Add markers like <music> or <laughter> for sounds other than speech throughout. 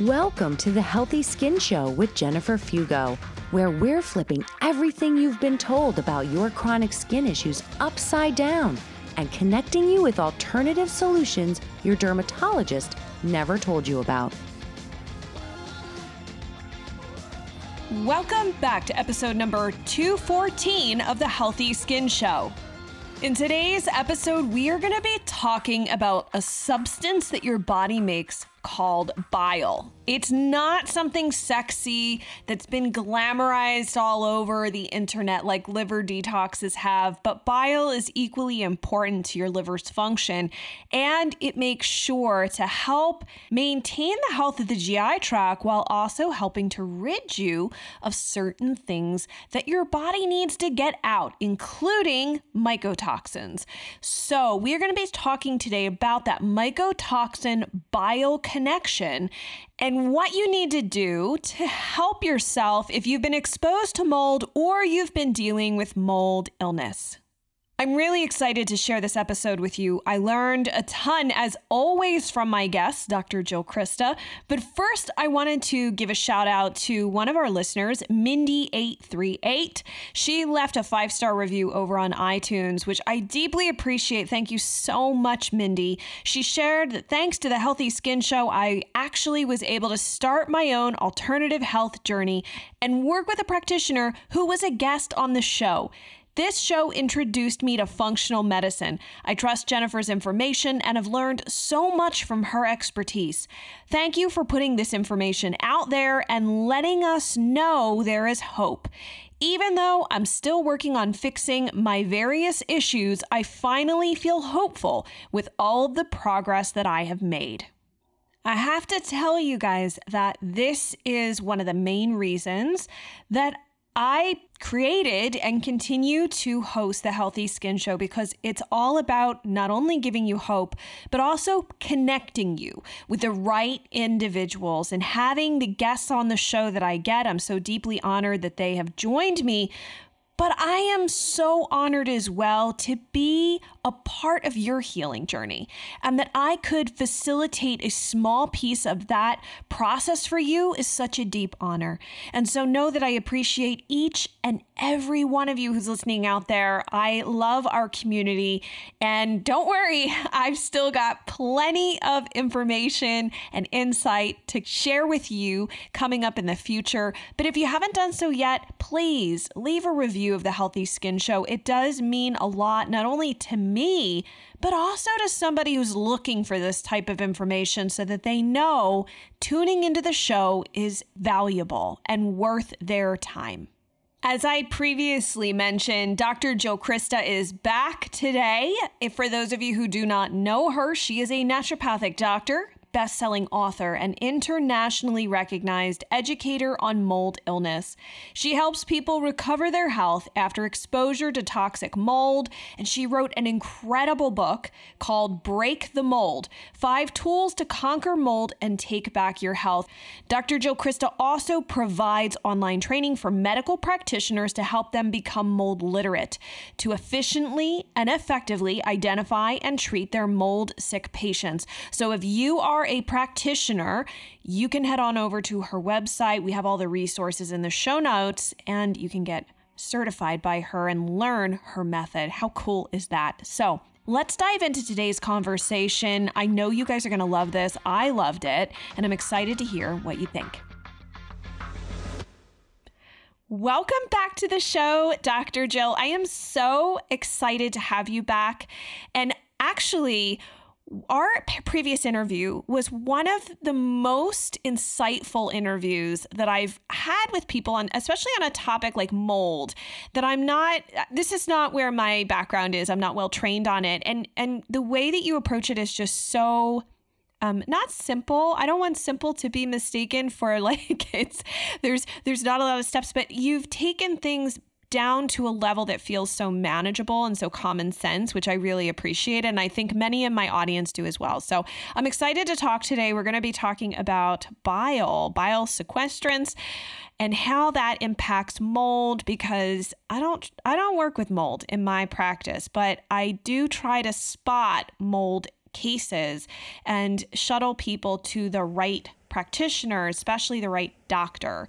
Welcome to the Healthy Skin Show with Jennifer Fugo, where we're flipping everything you've been told about your chronic skin issues upside down and connecting you with alternative solutions your dermatologist never told you about. Welcome back to episode number 214 of the Healthy Skin Show. In today's episode, we are going to be talking about a substance that your body makes called bile. It's not something sexy that's been glamorized all over the internet like liver detoxes have, but bile is equally important to your liver's function and it makes sure to help maintain the health of the GI tract while also helping to rid you of certain things that your body needs to get out, including mycotoxins. So, we are going to be talking today about that mycotoxin bile connection and what you need to do to help yourself if you've been exposed to mold or you've been dealing with mold illness. I'm really excited to share this episode with you. I learned a ton, as always, from my guest, Dr. Jill Crista. But first, I wanted to give a shout out to one of our listeners, Mindy838. She left a five star review over on iTunes, which I deeply appreciate. Thank you so much, Mindy. She shared that thanks to the Healthy Skin Show, I actually was able to start my own alternative health journey and work with a practitioner who was a guest on the show. This show introduced me to functional medicine. I trust Jennifer's information and have learned so much from her expertise. Thank you for putting this information out there and letting us know there is hope. Even though I'm still working on fixing my various issues, I finally feel hopeful with all of the progress that I have made. I have to tell you guys that this is one of the main reasons that I created and continue to host the Healthy Skin Show because it's all about not only giving you hope, but also connecting you with the right individuals and having the guests on the show that I get. I'm so deeply honored that they have joined me but I am so honored as well to be a part of your healing journey and that I could facilitate a small piece of that process for you is such a deep honor. And so know that I appreciate each and every one of you who's listening out there. I love our community. And don't worry, <laughs> I've still got plenty of information and insight to share with you coming up in the future. But if you haven't done so yet, please leave a review of the Healthy Skin Show. It does mean a lot, not only to me, but also to somebody who's looking for this type of information so that they know tuning into the show is valuable and worth their time. As I previously mentioned, Dr. Jill Crista is back today. If for those of you who do not know her, she is a naturopathic doctor, best-selling author and internationally recognized educator on mold illness. She helps people recover their health after exposure to toxic mold, and she wrote an incredible book called Break the Mold: 5 Tools to Conquer Mold and Take Back Your Health. Dr. Jill Crista also provides online training for medical practitioners to help them become mold literate to efficiently and effectively identify and treat their mold sick patients. So if you are a practitioner, you can head on over to her website. We have all the resources in the show notes, and you can get certified by her and learn her method. How cool is that? So, Let's dive into today's conversation. I know you guys are going to love this. I loved it, and I'm excited to hear what you think. Welcome back to the show, Dr. Jill. I am so excited to have you back. And actually, our previous interview was one of the most insightful interviews that I've had with people on especially on a topic like mold that I'm not this is not where my background is I'm not well trained on it and and the way that you approach it is just so um, not simple. I don't want simple to be mistaken for <laughs> like it's there's there's not a lot of steps, but you've taken things down to a level that feels so manageable and so common sense, which I really appreciate. And I think many in my audience do as well. So I'm excited to talk today. We're going to be talking about bile, bile sequestrants and how that impacts mold because I don't I don't work with mold in my practice, but I do try to spot mold cases and shuttle people to the right practitioner, especially the right doctor,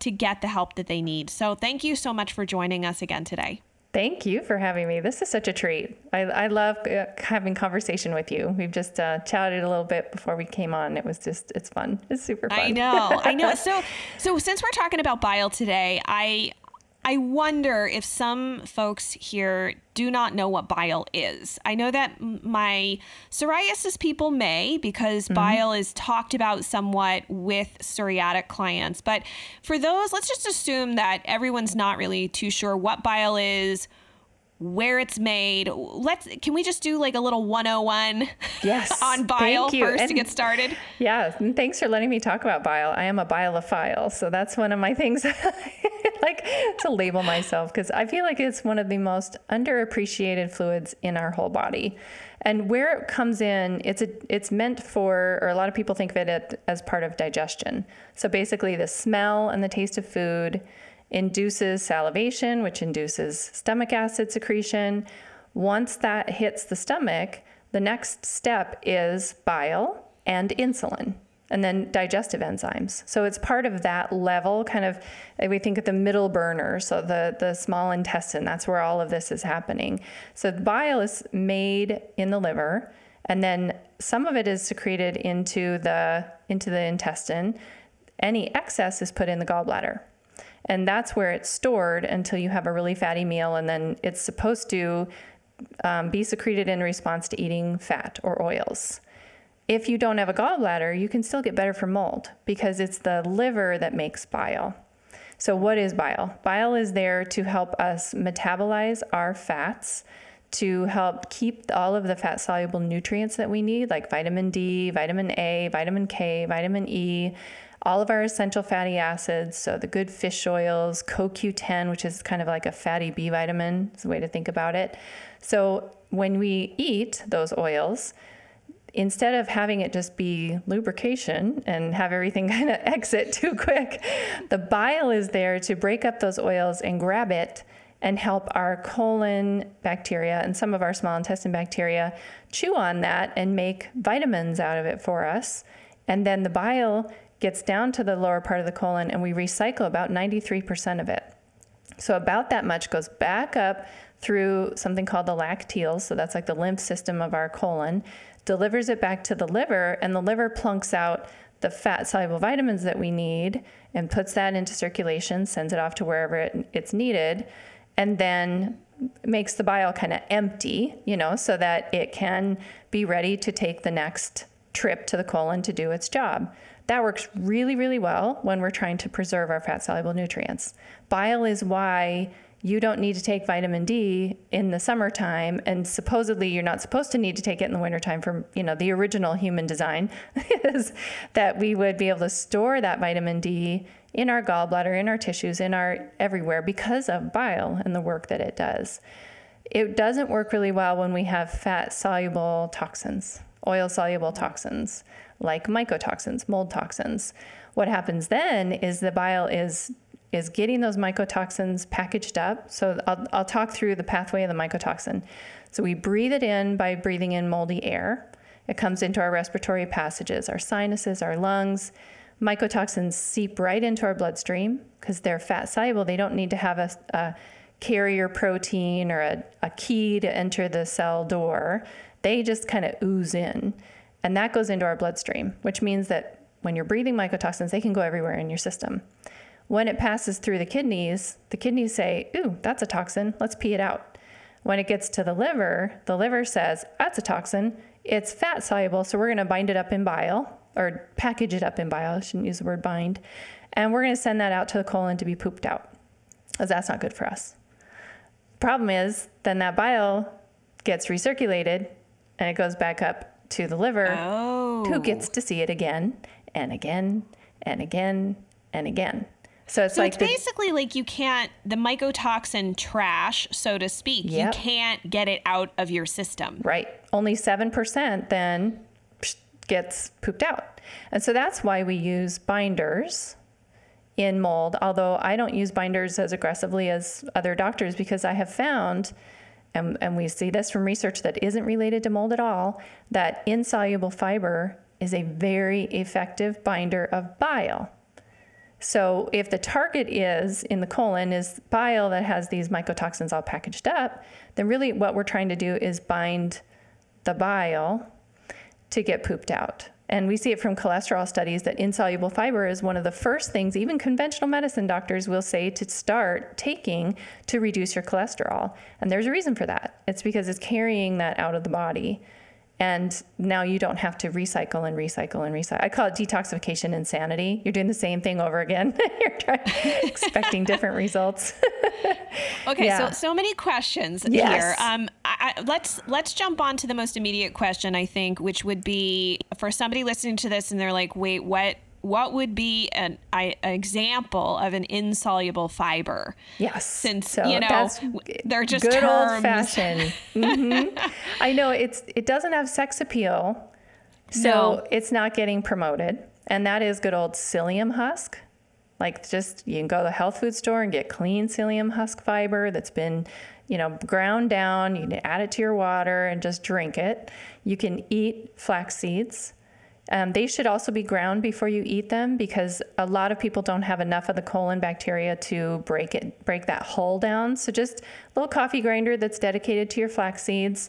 to get the help that they need. So, thank you so much for joining us again today. Thank you for having me. This is such a treat. I, I love uh, having conversation with you. We've just uh, chatted a little bit before we came on. It was just, it's fun. It's super fun. I know, I know. <laughs> So, so since we're talking about bile today, I I wonder if some folks here do not know what bile is. I know that my psoriasis people may because mm-hmm. bile is talked about somewhat with psoriatic clients. But for those, let's just assume that everyone's not really too sure what bile is, where it's made. Let's can we just do like a little 101 yes, <laughs> on bile first and, to get started? Yeah, and thanks for letting me talk about bile. I am a bilophile, so that's one of my things <laughs> like to label myself because I feel like it's one of the most underappreciated fluids in our whole body. And where it comes in, it's a, it's meant for, or a lot of people think of it as part of digestion. So basically, the smell and the taste of food induces salivation, which induces stomach acid secretion. Once that hits the stomach, the next step is bile and insulin and then digestive enzymes. So it's part of that level, kind of, we think of the middle burner, so the, the small intestine, that's where all of this is happening. So bile is made in the liver, and then some of it is secreted into the, into the intestine. Any excess is put in the gallbladder. And that's where it's stored until you have a really fatty meal, and then it's supposed to um, be secreted in response to eating fat or oils. If you don't have a gallbladder, you can still get better from mold because it's the liver that makes bile. So, what is bile? Bile is there to help us metabolize our fats, to help keep all of the fat soluble nutrients that we need, like vitamin D, vitamin A, vitamin K, vitamin E, all of our essential fatty acids, so the good fish oils, CoQ10, which is kind of like a fatty B vitamin, is a way to think about it. So when we eat those oils, instead of having it just be lubrication and have everything <laughs> kind of exit too quick, the bile is there to break up those oils and grab it and help our colon bacteria and some of our small intestine bacteria chew on that and make vitamins out of it for us. And then the bile gets down to the lower part of the colon and we recycle about 93% of it. So, about that much goes back up through something called the lacteals. So, that's like the lymph system of our colon, delivers it back to the liver, and the liver plunks out the fat soluble vitamins that we need and puts that into circulation, sends it off to wherever it, it's needed, and then makes the bile kind of empty, you know, so that it can be ready to take the next trip to the colon to do its job. That works really, really well when we're trying to preserve our fat soluble nutrients. Bile is why you don't need to take vitamin D in the summertime and supposedly you're not supposed to need to take it in the wintertime from you know the original human design <laughs> is that we would be able to store that vitamin D in our gallbladder in our tissues in our everywhere because of bile and the work that it does it doesn't work really well when we have fat soluble toxins oil soluble toxins like mycotoxins, mold toxins. What happens then is the bile is is getting those mycotoxins packaged up. So I'll, I'll talk through the pathway of the mycotoxin. So we breathe it in by breathing in moldy air. It comes into our respiratory passages, our sinuses, our lungs. Mycotoxins seep right into our bloodstream because they're fat soluble. They don't need to have a, a carrier protein or a, a key to enter the cell door. They just kind of ooze in. And that goes into our bloodstream, which means that when you're breathing mycotoxins, they can go everywhere in your system. When it passes through the kidneys, the kidneys say, Ooh, that's a toxin, let's pee it out. When it gets to the liver, the liver says, That's a toxin, it's fat soluble, so we're going to bind it up in bile, or package it up in bile, I shouldn't use the word bind, and we're going to send that out to the colon to be pooped out, because that's not good for us. Problem is, then that bile gets recirculated and it goes back up to the liver, oh. who gets to see it again and again and again and again. So it's so like it's the, basically like you can't the mycotoxin trash, so to speak. Yep. You can't get it out of your system. Right. Only seven percent then gets pooped out, and so that's why we use binders in mold. Although I don't use binders as aggressively as other doctors because I have found and, and we see this from research that isn't related to mold at all, that insoluble fiber is a very effective binder of bile. So if the target is in the colon is bile that has these mycotoxins all packaged up, then really what we're trying to do is bind the bile to get pooped out. And we see it from cholesterol studies that insoluble fiber is one of the first things even conventional medicine doctors will say to start taking to reduce your cholesterol. And there's a reason for that. It's because it's carrying that out of the body and now you don't have to recycle and recycle and recycle. I call it detoxification insanity. You're doing the same thing over again. <laughs> You're trying, expecting different results. <laughs> okay, yeah. so so many questions yes. here. Um, I, I, let's let's jump on to the most immediate question. I think, which would be for somebody listening to this and they're like, "Wait, what? What would be an, an, example of an insoluble fiber? Yes. Since so you know they're just good terms. old fashioned. <laughs> mm-hmm. I know it's it doesn't have sex appeal, so no. it's not getting promoted, and that is good old psyllium husk. Like just you can go to the health food store and get clean psyllium husk fiber that's been you know, ground down. You can add it to your water and just drink it. You can eat flax seeds. Um, they should also be ground before you eat them because a lot of people don't have enough of the colon bacteria to break it, break that hull down. So just a little coffee grinder that's dedicated to your flax seeds.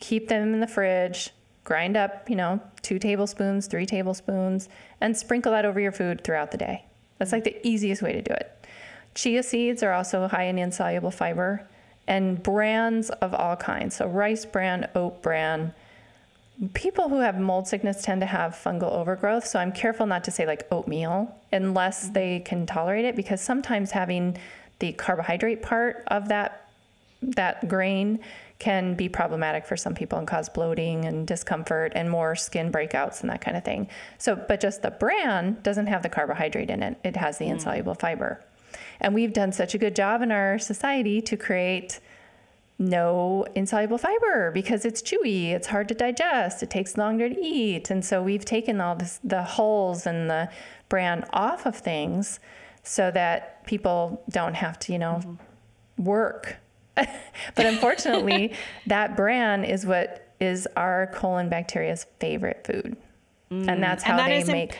Keep them in the fridge. Grind up, you know, two tablespoons, three tablespoons, and sprinkle that over your food throughout the day. That's like the easiest way to do it. Chia seeds are also high in insoluble fiber, and brands of all kinds. So rice bran, oat bran people who have mold sickness tend to have fungal overgrowth. So I'm careful not to say like oatmeal unless mm-hmm. they can tolerate it because sometimes having the carbohydrate part of that that grain can be problematic for some people and cause bloating and discomfort and more skin breakouts and that kind of thing. So, but just the bran doesn't have the carbohydrate in it. It has the mm. insoluble fiber. And we've done such a good job in our society to create no insoluble fiber because it's chewy, it's hard to digest, it takes longer to eat. And so we've taken all this, the hulls and the bran off of things so that people don't have to, you know, mm-hmm. work. <laughs> but unfortunately, <laughs> that bran is what is our colon bacteria's favorite food. Mm. And that's how and that they make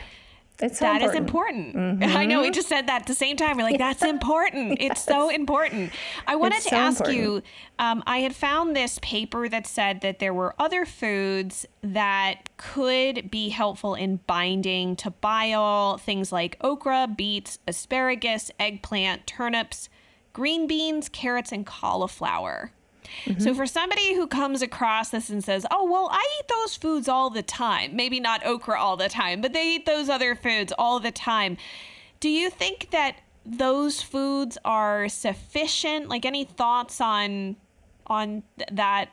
it's so that important. Is important. Mm-hmm. I know we just said that at the same time. We're like, that's important. <laughs> yes. It's so important. I wanted it's to so ask important. you. Um, I had found this paper that said that there were other foods that could be helpful in binding to bile. Things like okra, beets, asparagus, eggplant, turnips, green beans, carrots, and cauliflower. Mm-hmm. So for somebody who comes across this and says, "Oh, well, I eat those foods all the time." Maybe not okra all the time, but they eat those other foods all the time. Do you think that those foods are sufficient? Like any thoughts on on th- that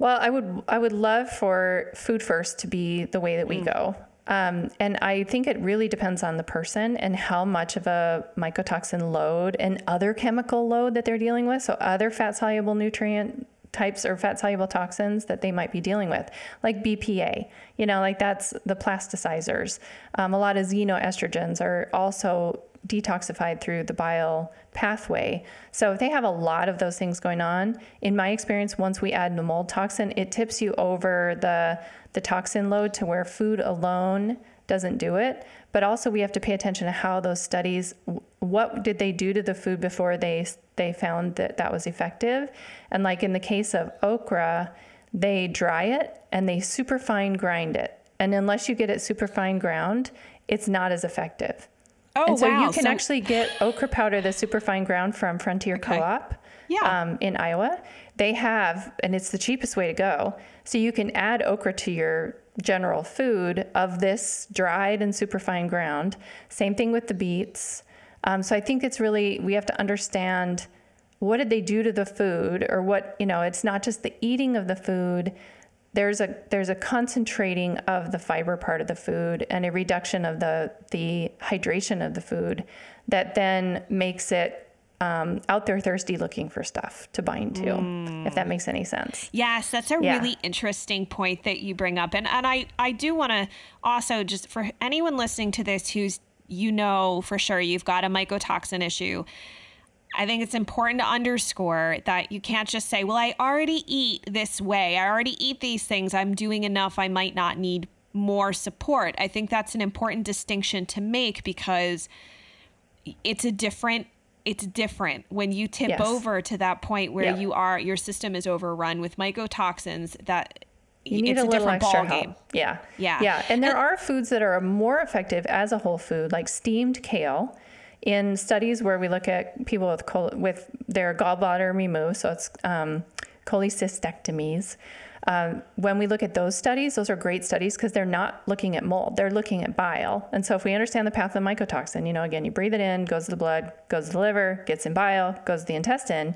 well, I would I would love for food first to be the way that we mm. go. Um, and I think it really depends on the person and how much of a mycotoxin load and other chemical load that they're dealing with. So, other fat soluble nutrient types or fat soluble toxins that they might be dealing with, like BPA. You know, like that's the plasticizers. Um, a lot of xenoestrogens are also detoxified through the bile pathway. So if they have a lot of those things going on, in my experience, once we add the mold toxin, it tips you over the the toxin load to where food alone doesn't do it. But also we have to pay attention to how those studies what did they do to the food before they they found that that was effective. And like in the case of okra, they dry it and they super fine grind it. And unless you get it super fine ground, it's not as effective. Oh, and so wow. you can so- actually get okra powder, the super fine ground from Frontier okay. Co-op yeah. um, in Iowa. They have, and it's the cheapest way to go. So you can add okra to your general food of this dried and super fine ground. Same thing with the beets. Um, so I think it's really, we have to understand what did they do to the food or what, you know, it's not just the eating of the food there's a there's a concentrating of the fiber part of the food and a reduction of the the hydration of the food that then makes it um, out there thirsty looking for stuff to bind to mm. if that makes any sense yes that's a yeah. really interesting point that you bring up and and i i do want to also just for anyone listening to this who's you know for sure you've got a mycotoxin issue I think it's important to underscore that you can't just say, well, I already eat this way. I already eat these things. I'm doing enough. I might not need more support. I think that's an important distinction to make because it's a different it's different when you tip Yes. over to that point where Yeah. you are your system is overrun with mycotoxins that You need it's a, a, little different extra ball help. game. Yeah. Yeah. Yeah. And there And- are foods that are more effective as a whole food, like steamed kale. In studies where we look at people with col- with their gallbladder removed, so it's um, cholecystectomies. Um, when we look at those studies, those are great studies because they're not looking at mold; they're looking at bile. And so, if we understand the path of mycotoxin, you know, again, you breathe it in, goes to the blood, goes to the liver, gets in bile, goes to the intestine.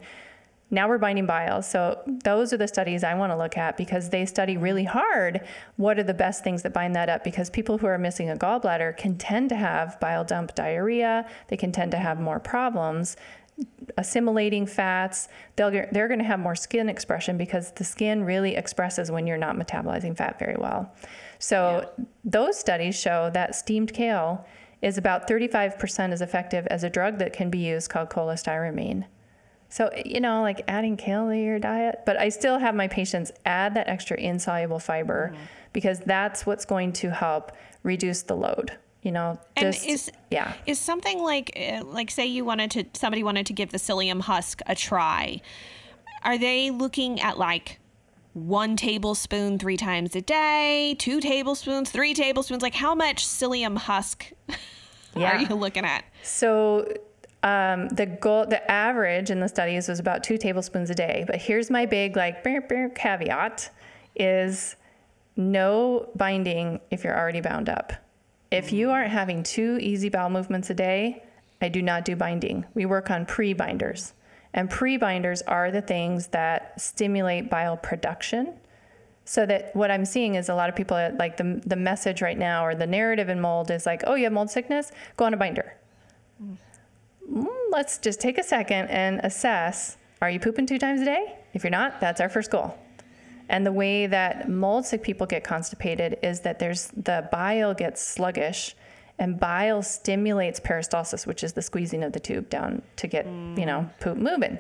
Now we're binding bile. So those are the studies I want to look at because they study really hard what are the best things that bind that up because people who are missing a gallbladder can tend to have bile dump diarrhea, they can tend to have more problems assimilating fats. They'll get, they're going to have more skin expression because the skin really expresses when you're not metabolizing fat very well. So those studies show that steamed kale is about 35% as effective as a drug that can be used called cholestyramine. So, you know, like adding kale to your diet, but I still have my patients add that extra insoluble fiber Mm-hmm. because that's what's going to help reduce the load. You know, And is yeah. is something like uh, like say you wanted to somebody wanted to give the psyllium husk a try. Are they looking at like one tablespoon three times a day, two tablespoons, three tablespoons? Like how much psyllium husk <laughs> Yeah. are you looking at? So um, the goal, the average in the studies was about two tablespoons a day. But here's my big like caveat: is no binding if you're already bound up. If you aren't having two easy bowel movements a day, I do not do binding. We work on pre-binders, and pre-binders are the things that stimulate bile production. So that what I'm seeing is a lot of people like the the message right now or the narrative in mold is like, oh, you have mold sickness, go on a binder. Mm, Mm, let's just take a second and assess are you pooping two times a day? If you're not, that's our first goal. And the way that mold sick people get constipated is that there's the bile gets sluggish and bile stimulates peristalsis, which is the squeezing of the tube down to get, you know, poop moving.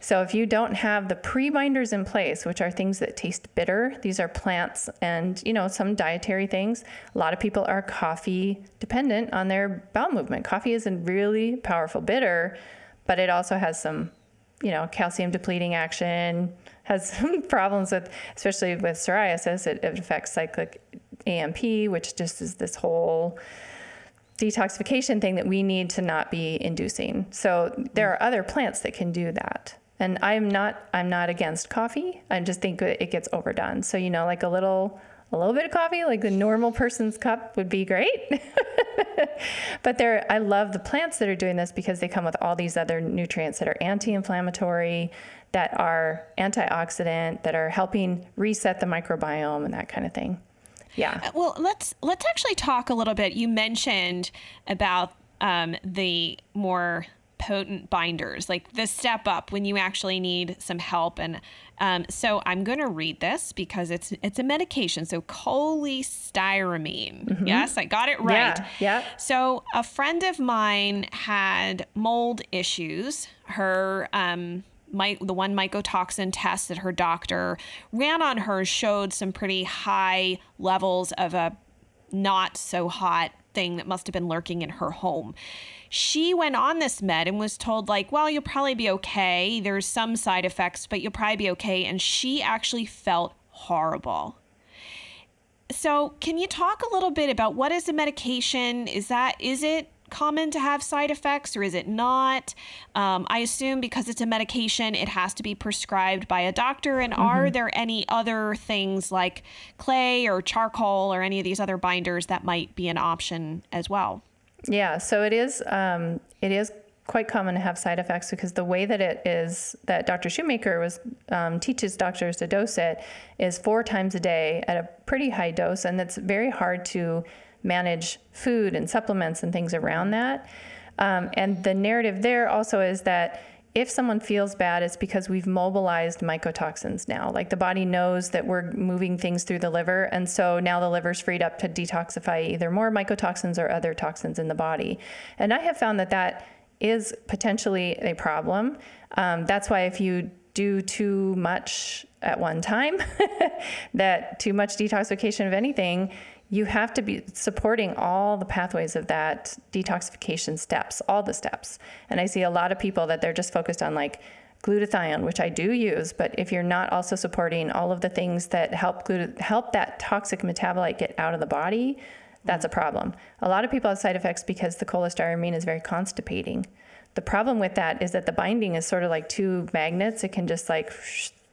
So if you don't have the pre-binders in place, which are things that taste bitter, these are plants and, you know, some dietary things. A lot of people are coffee dependent on their bowel movement. Coffee is a really powerful bitter, but it also has some, you know, calcium depleting action, has <laughs> some problems with, especially with psoriasis, it, it affects cyclic AMP, which just is this whole detoxification thing that we need to not be inducing. So there mm. are other plants that can do that. And I'm not I'm not against coffee. I just think it gets overdone. So you know like a little a little bit of coffee like the normal person's cup would be great. <laughs> but there I love the plants that are doing this because they come with all these other nutrients that are anti-inflammatory, that are antioxidant, that are helping reset the microbiome and that kind of thing. Yeah. Well, let's let's actually talk a little bit. You mentioned about um, the more potent binders, like the step up when you actually need some help. And um, so I'm going to read this because it's it's a medication. So cholestyramine. Yes, I got it right. Mm-hmm. Yeah, yeah. So a friend of mine had mold issues. Her um, my, the one mycotoxin test that her doctor ran on her showed some pretty high levels of a not so hot thing that must have been lurking in her home. She went on this med and was told, like, well, you'll probably be okay. There's some side effects, but you'll probably be okay. And she actually felt horrible. So, can you talk a little bit about what is the medication? Is that is it common to have side effects or is it not? Um, I assume because it's a medication, it has to be prescribed by a doctor. And are there any other things like clay or charcoal or any of these other binders that might be an option as well? Yeah, so it is um, it is quite common to have side effects because the way that it is that Dr. Shoemaker was um, teaches doctors to dose it is four times a day at a pretty high dose, and it's very hard to manage food and supplements and things around that. Um, and the narrative there also is that if someone feels bad, it's because we've mobilized mycotoxins now. Like the body knows that we're moving things through the liver. And so now the liver's freed up to detoxify either more mycotoxins or other toxins in the body. And I have found that that is potentially a problem. Um, that's why if you do too much at one time, <laughs> that too much detoxification of anything, you have to be supporting all the pathways of that detoxification steps, all the steps. And I see a lot of people that they're just focused on like glutathione, which I do use, but if you're not also supporting all of the things that help glut- help that toxic metabolite get out of the body, that's a problem. A lot of people have side effects because the cholestyramine is very constipating. The problem with that is that the binding is sort of like two magnets. It can just like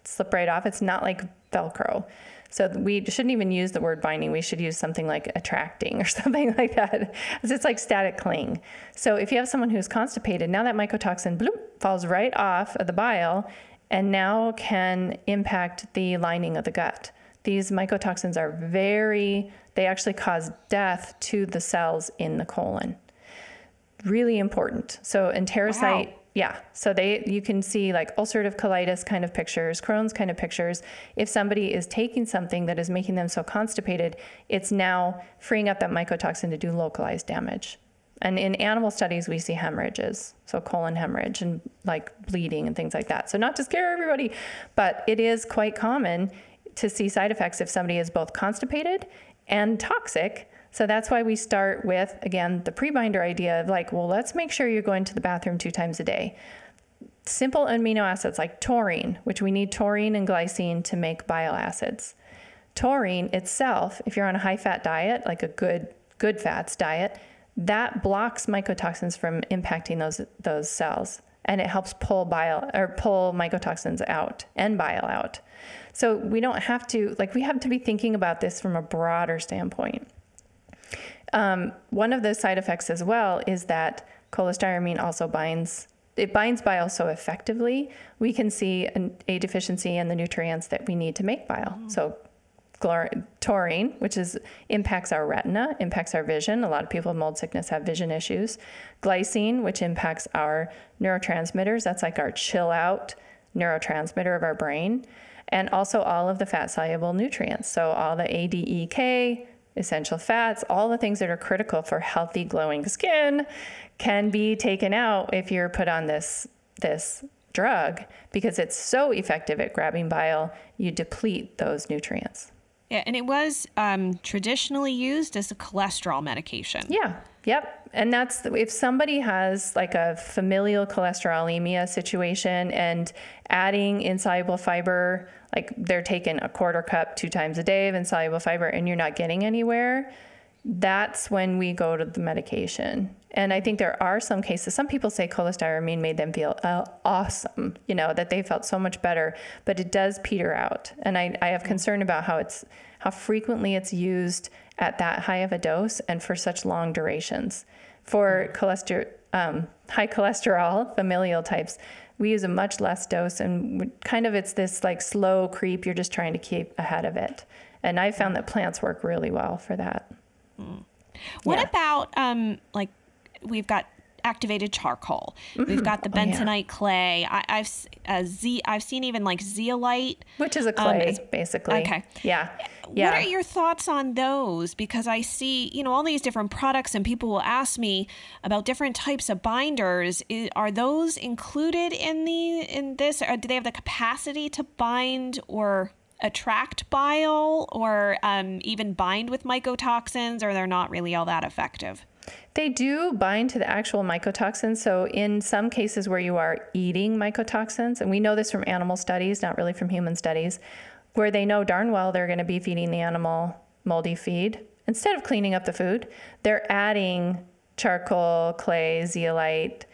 slip right off. It's not like Velcro. So we shouldn't even use the word binding. We should use something like attracting or <laughs> something like that. It's like static cling. So if you have someone who's constipated, now that mycotoxin bloop, falls right off of the bile and now can impact the lining of the gut. These mycotoxins are very, they actually cause death to the cells in the colon. Really important. So enterocyte. Wow yeah. So they you can see like ulcerative colitis kind of pictures, Crohn's kind of pictures. If somebody is taking something that is making them so constipated, it's now freeing up that mycotoxin to do localized damage. And in animal studies, we see hemorrhages, so colon hemorrhage and like bleeding and things like that. So, not to scare everybody, but it is quite common to see side effects if somebody is both constipated and toxic so that's why we start with, again, the pre-binder idea of like, well, let's make sure you're going to the bathroom two times a day. Simple amino acids like taurine, which we need taurine and glycine to make bile acids. Taurine itself, if you're on a high fat diet, like a good good fats diet, that blocks mycotoxins from impacting those those cells and it helps pull bile or pull mycotoxins out and bile out. So we don't have to like we have to be thinking about this from a broader standpoint. Um, one of those side effects as well is that cholestyramine also binds it binds bile so effectively, we can see an, a deficiency in the nutrients that we need to make bile. Mm. So, taurine, which is impacts our retina, impacts our vision. A lot of people with mold sickness have vision issues. Glycine, which impacts our neurotransmitters. That's like our chill out neurotransmitter of our brain. And also all of the fat soluble nutrients. So, all the ADEK, essential fats, all the things that are critical for healthy glowing skin can be taken out if you're put on this this drug because it's so effective at grabbing bile, you deplete those nutrients. Yeah, and it was um, traditionally used as a cholesterol medication. Yeah, yep. And that's if somebody has like a familial cholesterolemia situation and adding insoluble fiber like they're taking a quarter cup two times a day of insoluble fiber and you're not getting anywhere, that's when we go to the medication. And I think there are some cases, some people say cholestyramine made them feel uh, awesome, you know, that they felt so much better, but it does peter out. And I, I have concern about how it's, how frequently it's used at that high of a dose and for such long durations. For cholesterol, um, high cholesterol familial types, we use a much less dose and kind of it's this like slow creep you're just trying to keep ahead of it and i found that plants work really well for that mm. what yeah. about um like we've got activated charcoal. Mm-hmm. We've got the bentonite oh, yeah. clay. I, have uh, Z, I've seen even like zeolite, which is a um, clay, um, basically. Okay. Yeah. yeah. What are your thoughts on those? Because I see, you know, all these different products, and people will ask me about different types of binders. Are those included in the in this? Or do they have the capacity to bind or attract bile, or um, even bind with mycotoxins, or they're not really all that effective? They do bind to the actual mycotoxins. So, in some cases where you are eating mycotoxins, and we know this from animal studies, not really from human studies, where they know darn well they're going to be feeding the animal moldy feed, instead of cleaning up the food, they're adding charcoal, clay, zeolite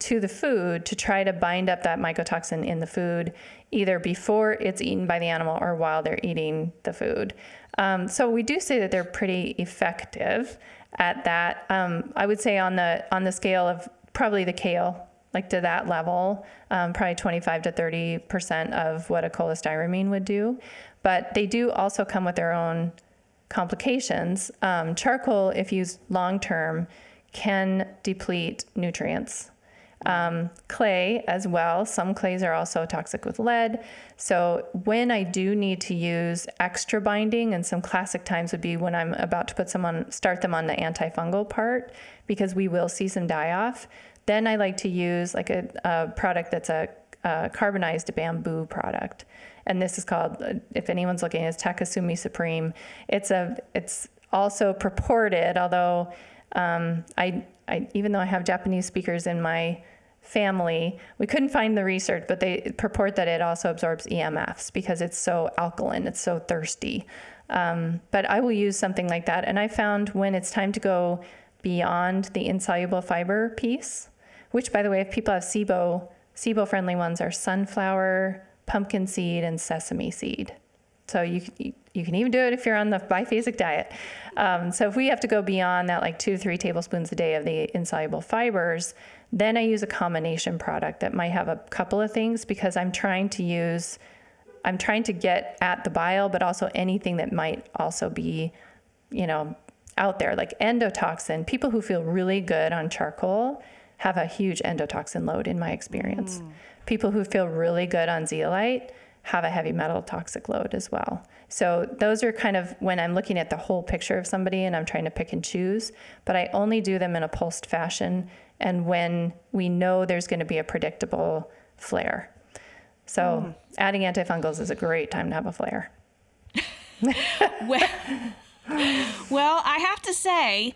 to the food to try to bind up that mycotoxin in the food, either before it's eaten by the animal or while they're eating the food. Um, so we do say that they're pretty effective at that. Um, I would say on the on the scale of probably the kale, like to that level, um, probably 25 to 30 percent of what a cholestyramine would do. But they do also come with their own complications. Um, charcoal, if used long term, can deplete nutrients. Um, clay as well. Some clays are also toxic with lead. So when I do need to use extra binding, and some classic times would be when I'm about to put someone start them on the antifungal part, because we will see some die off. Then I like to use like a, a product that's a, a carbonized bamboo product and this is called if anyone's looking it's Takesumi Supreme it's a it's also purported, although um, I, I, even though I have Japanese speakers in my family, we couldn't find the research, but they purport that it also absorbs EMFs because it's so alkaline, it's so thirsty. Um, but I will use something like that. And I found when it's time to go beyond the insoluble fiber piece, which, by the way, if people have SIBO, SIBO friendly ones are sunflower, pumpkin seed, and sesame seed. So you, you can even do it if you're on the biphasic diet. Um, so if we have to go beyond that, like two to three tablespoons a day of the insoluble fibers, then I use a combination product that might have a couple of things because I'm trying to use, I'm trying to get at the bile, but also anything that might also be, you know, out there, like endotoxin. People who feel really good on charcoal have a huge endotoxin load, in my experience. Mm. People who feel really good on zeolite have a heavy metal toxic load as well. So those are kind of when I'm looking at the whole picture of somebody and I'm trying to pick and choose, but I only do them in a pulsed fashion and when we know there's going to be a predictable flare. So mm. adding antifungals is a great time to have a flare. <laughs> well, <laughs> well, I have to say,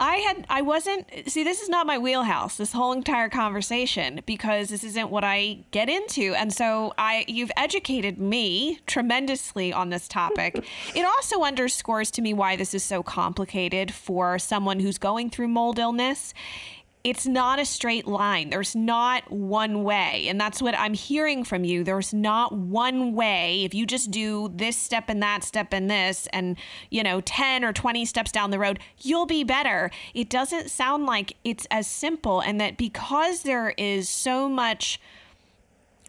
I had I wasn't see this is not my wheelhouse this whole entire conversation because this isn't what I get into and so I you've educated me tremendously on this topic. <laughs> it also underscores to me why this is so complicated for someone who's going through mold illness it's not a straight line. There's not one way. And that's what I'm hearing from you. There's not one way. If you just do this step and that step and this, and, you know, 10 or 20 steps down the road, you'll be better. It doesn't sound like it's as simple. And that because there is so much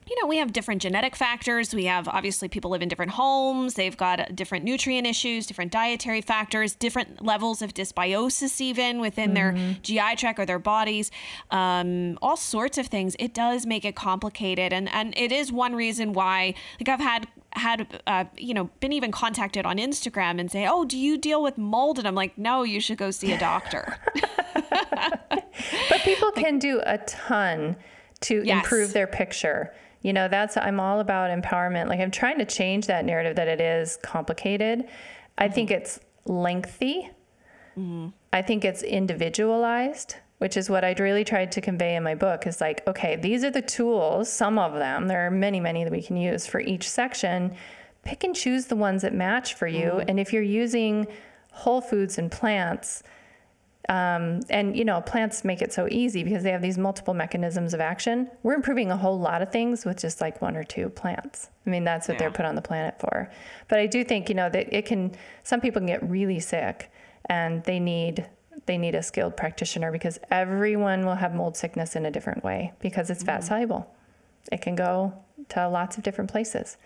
you know, we have different genetic factors. We have obviously people live in different homes. They've got different nutrient issues, different dietary factors, different levels of dysbiosis, even within mm-hmm. their GI tract or their bodies, um, all sorts of things. It does make it complicated. And, and it is one reason why, like, I've had had uh, you know been even contacted on Instagram and say, "Oh, do you deal with mold?" And I'm like, "No, you should go see a doctor." <laughs> <laughs> but people can do a ton to yes. improve their picture you know that's i'm all about empowerment like i'm trying to change that narrative that it is complicated mm-hmm. i think it's lengthy mm-hmm. i think it's individualized which is what I'd really tried to convey in my book is like okay these are the tools some of them there are many many that we can use for each section pick and choose the ones that match for you mm-hmm. and if you're using whole foods and plants um, and you know, plants make it so easy because they have these multiple mechanisms of action. We're improving a whole lot of things with just like one or two plants. I mean, that's what yeah. they're put on the planet for. But I do think you know that it can. Some people can get really sick, and they need they need a skilled practitioner because everyone will have mold sickness in a different way because it's fat mm-hmm. soluble. It can go to lots of different places.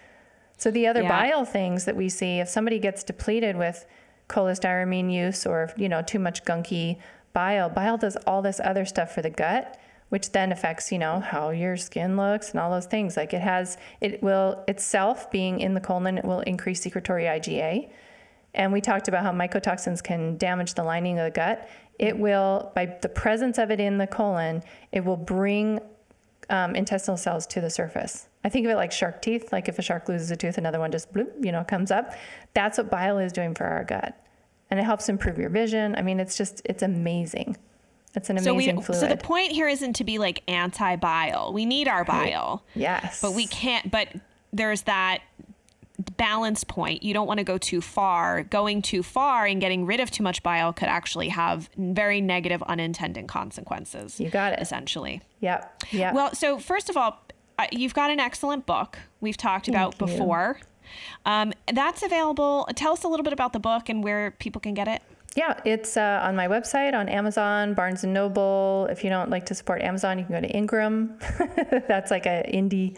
So the other yeah. bile things that we see, if somebody gets depleted with cholestyramine use or you know too much gunky bile. Bile does all this other stuff for the gut which then affects you know how your skin looks and all those things. Like it has it will itself being in the colon it will increase secretory iga and we talked about how mycotoxins can damage the lining of the gut. It will by the presence of it in the colon it will bring um, intestinal cells to the surface I think of it like shark teeth. Like if a shark loses a tooth, another one just bloop, you know, comes up. That's what bile is doing for our gut, and it helps improve your vision. I mean, it's just it's amazing. It's an amazing so we, fluid. So the point here isn't to be like anti bile. We need our bile. Yes. But we can't. But there's that balance point. You don't want to go too far. Going too far and getting rid of too much bile could actually have very negative unintended consequences. You got it. Essentially. Yep. Yeah. Well, so first of all, you've got an excellent book we've talked about Thank before. Um, that's available. Tell us a little bit about the book and where people can get it. Yeah, it's uh, on my website, on Amazon, Barnes and Noble. If you don't like to support Amazon, you can go to Ingram. <laughs> that's like an indie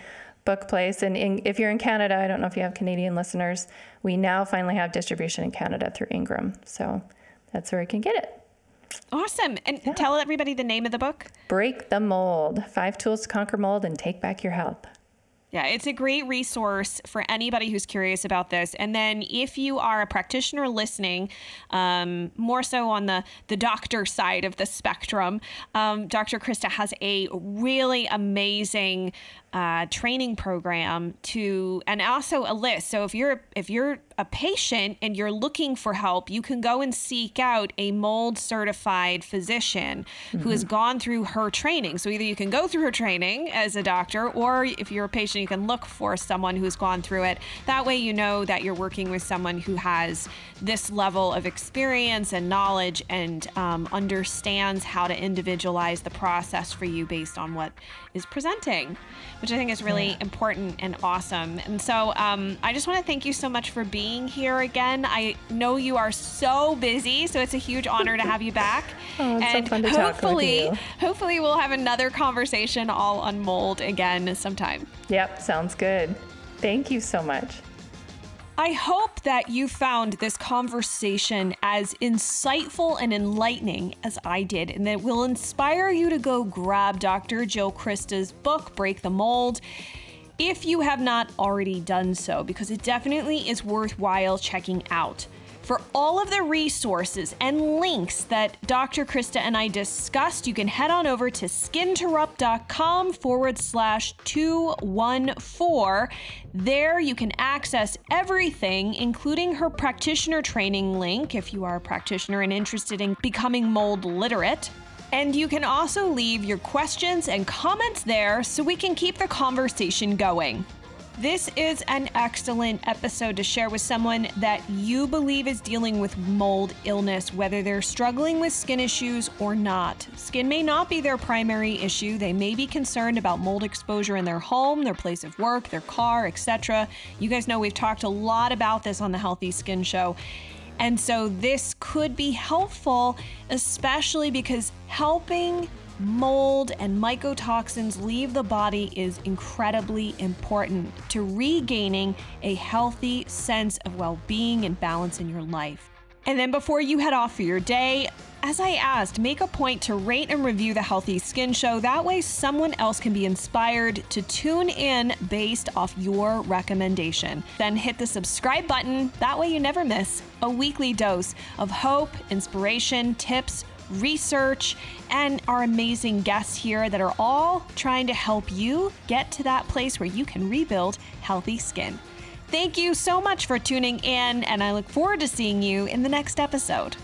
book place. And in, if you're in Canada, I don't know if you have Canadian listeners, we now finally have distribution in Canada through Ingram. So that's where you can get it. Awesome. And yeah. tell everybody the name of the book. Break the Mold Five Tools to Conquer Mold and Take Back Your Health. Yeah, it's a great resource for anybody who's curious about this. And then, if you are a practitioner listening, um, more so on the the doctor side of the spectrum, um, Dr. Crista has a really amazing uh, training program to, and also a list. So if you're if you're a patient and you're looking for help, you can go and seek out a mold certified physician mm-hmm. who has mm-hmm. gone through her training. So either you can go through her training as a doctor, or if you're a patient, you can look for someone who's gone through it. That way, you know that you're working with someone who has this level of experience and knowledge and um, understands how to individualize the process for you based on what is presenting, which I think is really yeah. important and awesome. And so um, I just want to thank you so much for being here again. I know you are so busy, so it's a huge honor to have you back. <laughs> oh, it's and so fun to hopefully, talk with you. hopefully we'll have another conversation all on mold again sometime. Yep, sounds good. Thank you so much. I hope that you found this conversation as insightful and enlightening as I did, and that it will inspire you to go grab Dr. Jill Crista's book, Break the Mold if you have not already done so, because it definitely is worthwhile checking out. For all of the resources and links that Dr. Crista and I discussed, you can head on over to skinterrupt.com forward slash 214. There you can access everything, including her practitioner training link if you are a practitioner and interested in becoming mold literate. And you can also leave your questions and comments there so we can keep the conversation going. This is an excellent episode to share with someone that you believe is dealing with mold illness, whether they're struggling with skin issues or not. Skin may not be their primary issue. They may be concerned about mold exposure in their home, their place of work, their car, etc. You guys know we've talked a lot about this on the Healthy Skin Show. And so this could be helpful, especially because helping mold and mycotoxins leave the body is incredibly important to regaining a healthy sense of well being and balance in your life. And then before you head off for your day, as I asked, make a point to rate and review the Healthy Skin Show. That way, someone else can be inspired to tune in based off your recommendation. Then hit the subscribe button. That way, you never miss a weekly dose of hope, inspiration, tips, research, and our amazing guests here that are all trying to help you get to that place where you can rebuild healthy skin. Thank you so much for tuning in, and I look forward to seeing you in the next episode.